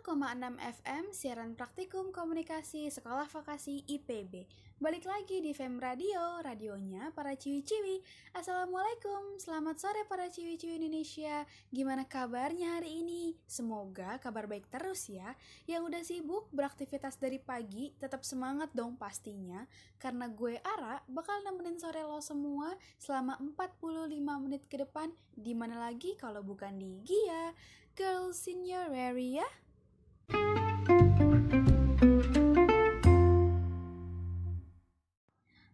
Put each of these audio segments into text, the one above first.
FM siaran praktikum komunikasi Sekolah Vokasi IPB. Balik lagi di Fem Radio, radionya para ciwi-ciwi. Assalamualaikum, selamat sore para ciwi-ciwi Indonesia. Gimana kabarnya hari ini? Semoga kabar baik terus ya. Yang udah sibuk beraktivitas dari pagi, tetap semangat dong pastinya. Karena gue Ara bakal nemenin sore lo semua selama 45 menit ke depan. Di mana lagi kalau bukan di Gia, Girls in Your Area.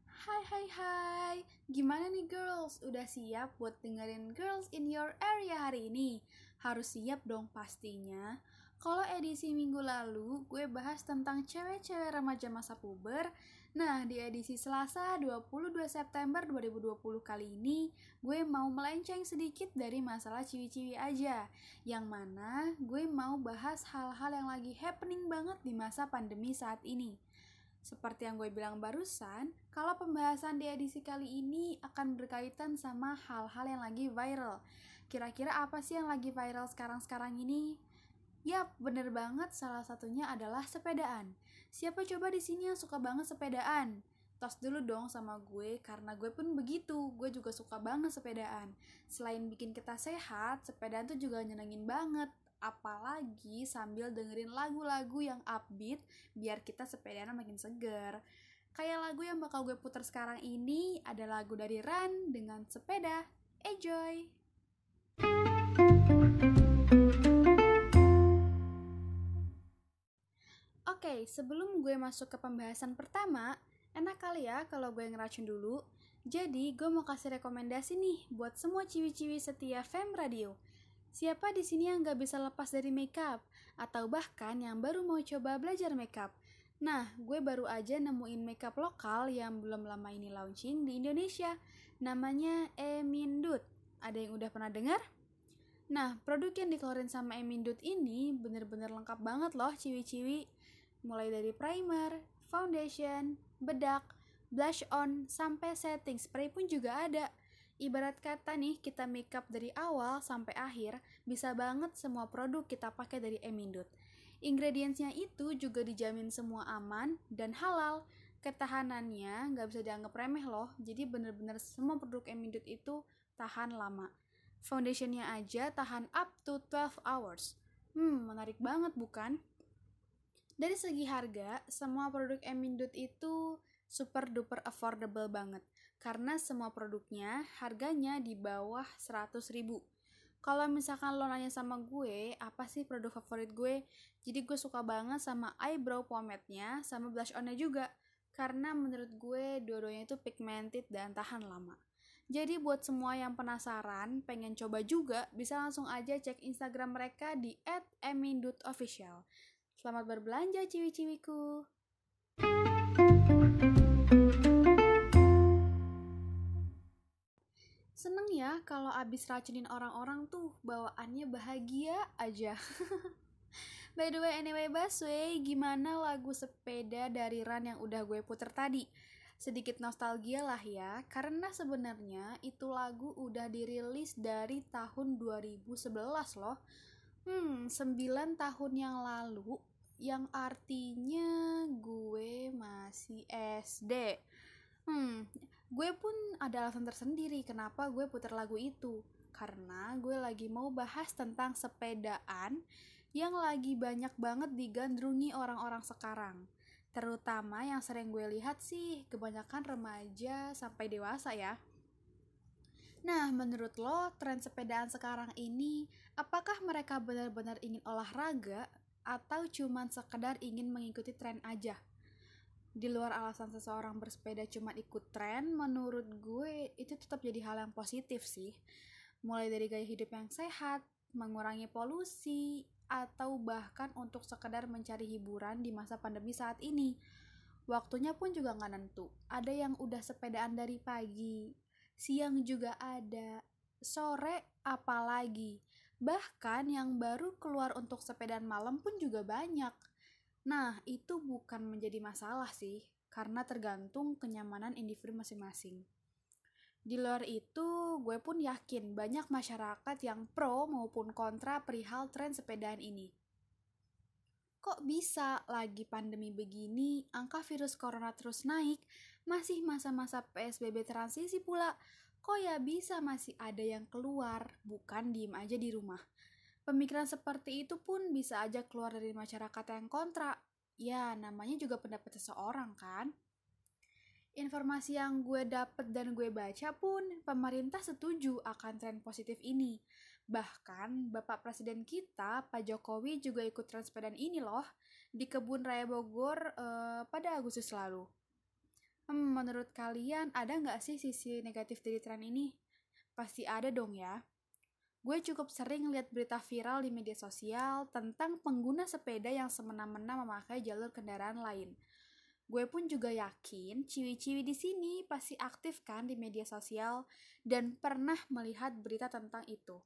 Hai hai hai, gimana nih girls? Udah siap buat dengerin Girls in Your Area hari ini? Harus siap dong pastinya. Kalau edisi minggu lalu, gue bahas tentang cewek-cewek remaja masa puber. Nah, di edisi Selasa 22 September 2020 kali ini, gue mau melenceng sedikit dari masalah ciwi-ciwi aja. Yang mana gue mau bahas hal-hal yang lagi happening banget di masa pandemi saat ini. Seperti yang gue bilang barusan, kalau pembahasan di edisi kali ini akan berkaitan sama hal-hal yang lagi viral. Kira-kira apa sih yang lagi viral sekarang-sekarang ini? Yap, bener banget salah satunya adalah sepedaan. Siapa coba di sini yang suka banget sepedaan? Tos dulu dong sama gue, karena gue pun begitu. Gue juga suka banget sepedaan. Selain bikin kita sehat, sepedaan tuh juga nyenengin banget. Apalagi sambil dengerin lagu-lagu yang upbeat, biar kita sepedaan makin seger. Kayak lagu yang bakal gue putar sekarang ini ada lagu dari Run dengan sepeda. Enjoy! Oke, sebelum gue masuk ke pembahasan pertama, enak kali ya kalau gue ngeracun dulu. Jadi, gue mau kasih rekomendasi nih buat semua ciwi-ciwi setia Fem Radio. Siapa di sini yang gak bisa lepas dari makeup? Atau bahkan yang baru mau coba belajar makeup? Nah, gue baru aja nemuin makeup lokal yang belum lama ini launching di Indonesia. Namanya Emindut. Ada yang udah pernah dengar? Nah, produk yang dikeluarin sama Emindut ini bener-bener lengkap banget loh ciwi-ciwi mulai dari primer, foundation, bedak, blush on, sampai setting spray pun juga ada. Ibarat kata nih, kita makeup dari awal sampai akhir, bisa banget semua produk kita pakai dari Emindut. Ingredientsnya itu juga dijamin semua aman dan halal. Ketahanannya nggak bisa dianggap remeh loh, jadi bener-bener semua produk Emindut itu tahan lama. Foundationnya aja tahan up to 12 hours. Hmm, menarik banget bukan? Dari segi harga, semua produk Emindut itu super duper affordable banget. Karena semua produknya harganya di bawah 100 ribu. Kalau misalkan lo nanya sama gue, apa sih produk favorit gue? Jadi gue suka banget sama eyebrow pomade-nya, sama blush on-nya juga. Karena menurut gue, dua-duanya itu pigmented dan tahan lama. Jadi buat semua yang penasaran, pengen coba juga, bisa langsung aja cek Instagram mereka di @emindutofficial. Selamat berbelanja ciwi-ciwiku. Seneng ya kalau abis racunin orang-orang tuh bawaannya bahagia aja. By the way, anyway, Baswe, gimana lagu sepeda dari Ran yang udah gue puter tadi? Sedikit nostalgia lah ya, karena sebenarnya itu lagu udah dirilis dari tahun 2011 loh. Hmm, 9 tahun yang lalu, yang artinya gue masih SD. Hmm, gue pun ada alasan tersendiri kenapa gue putar lagu itu. Karena gue lagi mau bahas tentang sepedaan yang lagi banyak banget digandrungi orang-orang sekarang. Terutama yang sering gue lihat sih kebanyakan remaja sampai dewasa ya. Nah, menurut lo, tren sepedaan sekarang ini, apakah mereka benar-benar ingin olahraga atau cuman sekedar ingin mengikuti tren aja? Di luar alasan seseorang bersepeda cuma ikut tren, menurut gue itu tetap jadi hal yang positif sih. Mulai dari gaya hidup yang sehat, mengurangi polusi, atau bahkan untuk sekedar mencari hiburan di masa pandemi saat ini. Waktunya pun juga nggak nentu. Ada yang udah sepedaan dari pagi, siang juga ada, sore apalagi. Bahkan yang baru keluar untuk sepedaan malam pun juga banyak. Nah, itu bukan menjadi masalah sih, karena tergantung kenyamanan individu masing-masing. Di luar itu, gue pun yakin banyak masyarakat yang pro maupun kontra perihal tren sepedaan ini. Kok bisa lagi pandemi begini, angka virus corona terus naik, masih masa-masa PSBB transisi pula, kok ya bisa masih ada yang keluar, bukan diem aja di rumah. Pemikiran seperti itu pun bisa aja keluar dari masyarakat yang kontra. Ya, namanya juga pendapat seseorang kan? Informasi yang gue dapet dan gue baca pun, pemerintah setuju akan tren positif ini. Bahkan, Bapak Presiden kita, Pak Jokowi juga ikut tren sepedaan ini loh, di Kebun Raya Bogor uh, pada Agustus lalu. Hmm, menurut kalian, ada nggak sih sisi negatif dari tren ini? Pasti ada dong ya. Gue cukup sering lihat berita viral di media sosial tentang pengguna sepeda yang semena-mena memakai jalur kendaraan lain. Gue pun juga yakin ciwi-ciwi di sini pasti aktif kan di media sosial dan pernah melihat berita tentang itu.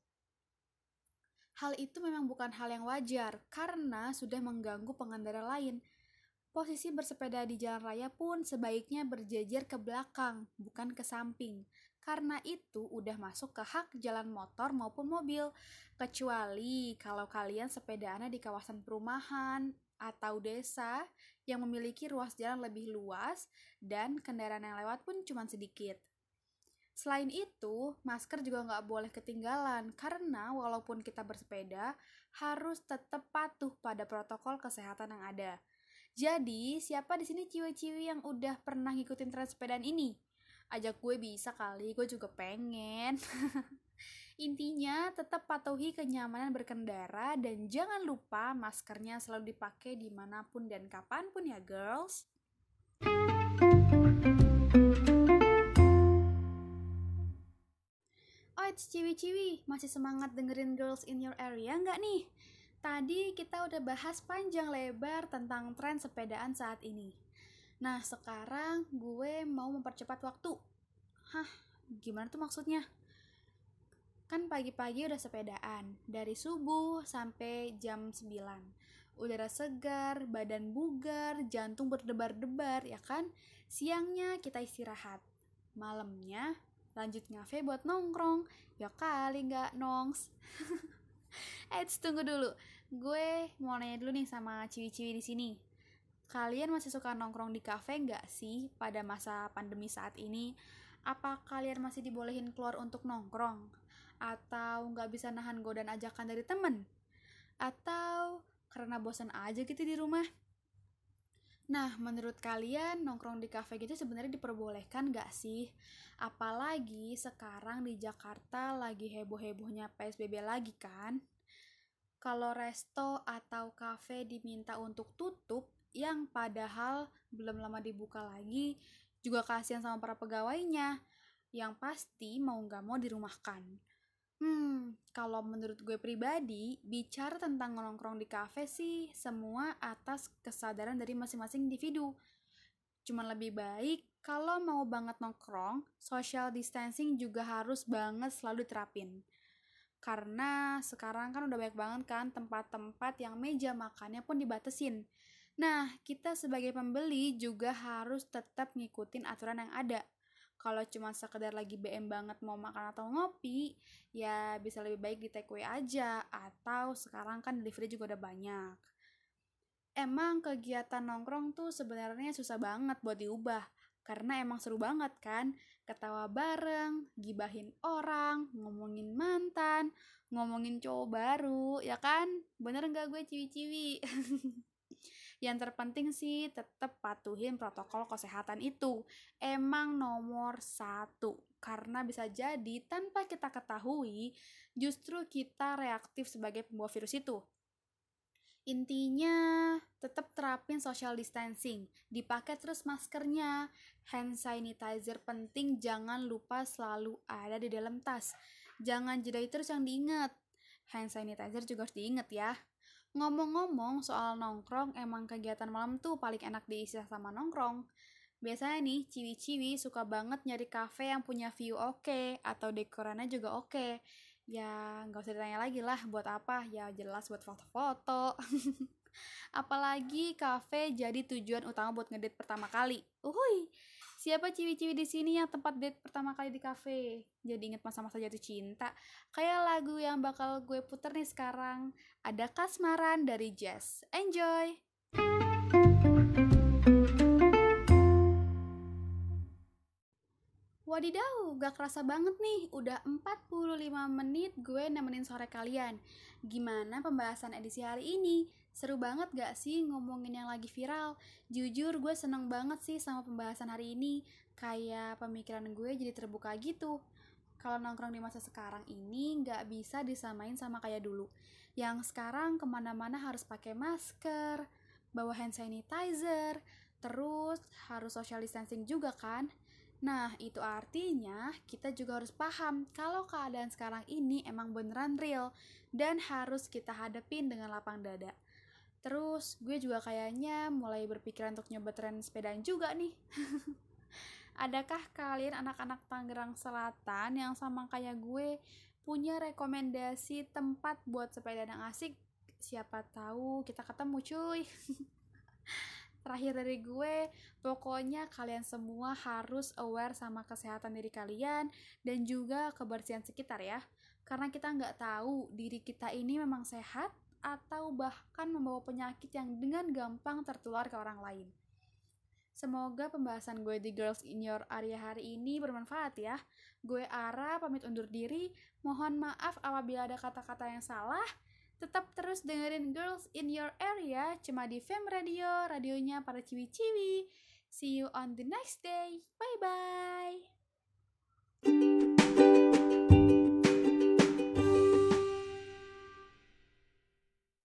Hal itu memang bukan hal yang wajar karena sudah mengganggu pengendara lain. Posisi bersepeda di jalan raya pun sebaiknya berjejer ke belakang, bukan ke samping karena itu udah masuk ke hak jalan motor maupun mobil. Kecuali kalau kalian sepedaannya di kawasan perumahan atau desa yang memiliki ruas jalan lebih luas dan kendaraan yang lewat pun cuma sedikit. Selain itu, masker juga nggak boleh ketinggalan karena walaupun kita bersepeda, harus tetap patuh pada protokol kesehatan yang ada. Jadi, siapa di sini ciwi-ciwi yang udah pernah ngikutin tren sepedaan ini? ajak gue bisa kali gue juga pengen intinya tetap patuhi kenyamanan berkendara dan jangan lupa maskernya selalu dipakai di mana pun dan kapan pun ya girls Oh, ciwi-ciwi, masih semangat dengerin Girls in Your Area nggak nih? Tadi kita udah bahas panjang lebar tentang tren sepedaan saat ini. Nah, sekarang gue mau mempercepat waktu. Hah, gimana tuh maksudnya? Kan pagi-pagi udah sepedaan, dari subuh sampai jam 9. Udara segar, badan bugar, jantung berdebar-debar, ya kan? Siangnya kita istirahat. Malamnya lanjut ngafe buat nongkrong. Ya kali nggak nongs. eh, tunggu dulu. Gue mau nanya dulu nih sama ciwi-ciwi di sini Kalian masih suka nongkrong di kafe nggak sih pada masa pandemi saat ini? Apa kalian masih dibolehin keluar untuk nongkrong? Atau nggak bisa nahan godaan ajakan dari temen? Atau karena bosan aja gitu di rumah? Nah, menurut kalian nongkrong di kafe gitu sebenarnya diperbolehkan nggak sih? Apalagi sekarang di Jakarta lagi heboh-hebohnya PSBB lagi kan? Kalau resto atau kafe diminta untuk tutup, yang padahal belum lama dibuka lagi juga kasihan sama para pegawainya yang pasti mau nggak mau dirumahkan. Hmm, kalau menurut gue pribadi, bicara tentang nongkrong di kafe sih semua atas kesadaran dari masing-masing individu. Cuman lebih baik kalau mau banget nongkrong, social distancing juga harus banget selalu diterapin. Karena sekarang kan udah banyak banget kan tempat-tempat yang meja makannya pun dibatesin. Nah, kita sebagai pembeli juga harus tetap ngikutin aturan yang ada. Kalau cuma sekedar lagi BM banget mau makan atau ngopi, ya bisa lebih baik di take away aja. Atau sekarang kan delivery juga udah banyak. Emang kegiatan nongkrong tuh sebenarnya susah banget buat diubah. Karena emang seru banget kan, ketawa bareng, gibahin orang, ngomongin mantan, ngomongin cowok baru, ya kan? Bener nggak gue ciwi-ciwi? Yang terpenting sih tetap patuhin protokol kesehatan itu. Emang nomor satu. Karena bisa jadi tanpa kita ketahui, justru kita reaktif sebagai pembawa virus itu. Intinya, tetap terapin social distancing. Dipakai terus maskernya. Hand sanitizer penting jangan lupa selalu ada di dalam tas. Jangan jeda terus yang diingat. Hand sanitizer juga harus diingat ya. Ngomong-ngomong soal nongkrong, emang kegiatan malam tuh paling enak diisi sama nongkrong. Biasanya nih, ciwi-ciwi suka banget nyari cafe yang punya view oke, okay, atau dekorannya juga oke. Okay. Ya, nggak usah ditanya lagi lah buat apa, ya jelas buat foto-foto. Apalagi cafe jadi tujuan utama buat ngedit pertama kali. Uhuy, Siapa ciwi-ciwi di sini yang tempat date pertama kali di cafe? Jadi inget masa-masa jatuh cinta. Kayak lagu yang bakal gue puter nih sekarang. Ada Kasmaran dari Jazz. Enjoy! Wadidaw, gak kerasa banget nih, udah 45 menit gue nemenin sore kalian. Gimana pembahasan edisi hari ini? Seru banget gak sih ngomongin yang lagi viral? Jujur gue seneng banget sih sama pembahasan hari ini. Kayak pemikiran gue jadi terbuka gitu. Kalau nongkrong di masa sekarang ini gak bisa disamain sama kayak dulu. Yang sekarang ke mana-mana harus pakai masker, bawa hand sanitizer, terus harus social distancing juga kan? Nah, itu artinya kita juga harus paham kalau keadaan sekarang ini emang beneran real dan harus kita hadepin dengan lapang dada. Terus, gue juga kayaknya mulai berpikiran untuk nyoba tren sepedaan juga nih. Adakah kalian anak-anak Tangerang Selatan yang sama kayak gue punya rekomendasi tempat buat sepeda yang asik? Siapa tahu kita ketemu cuy. terakhir dari gue pokoknya kalian semua harus aware sama kesehatan diri kalian dan juga kebersihan sekitar ya karena kita nggak tahu diri kita ini memang sehat atau bahkan membawa penyakit yang dengan gampang tertular ke orang lain Semoga pembahasan gue di Girls in Your Area hari ini bermanfaat ya. Gue Ara, pamit undur diri. Mohon maaf apabila ada kata-kata yang salah. Tetap terus dengerin Girls in Your Area cuma di Fem Radio, radionya para ciwi-ciwi. See you on the next day. Bye-bye.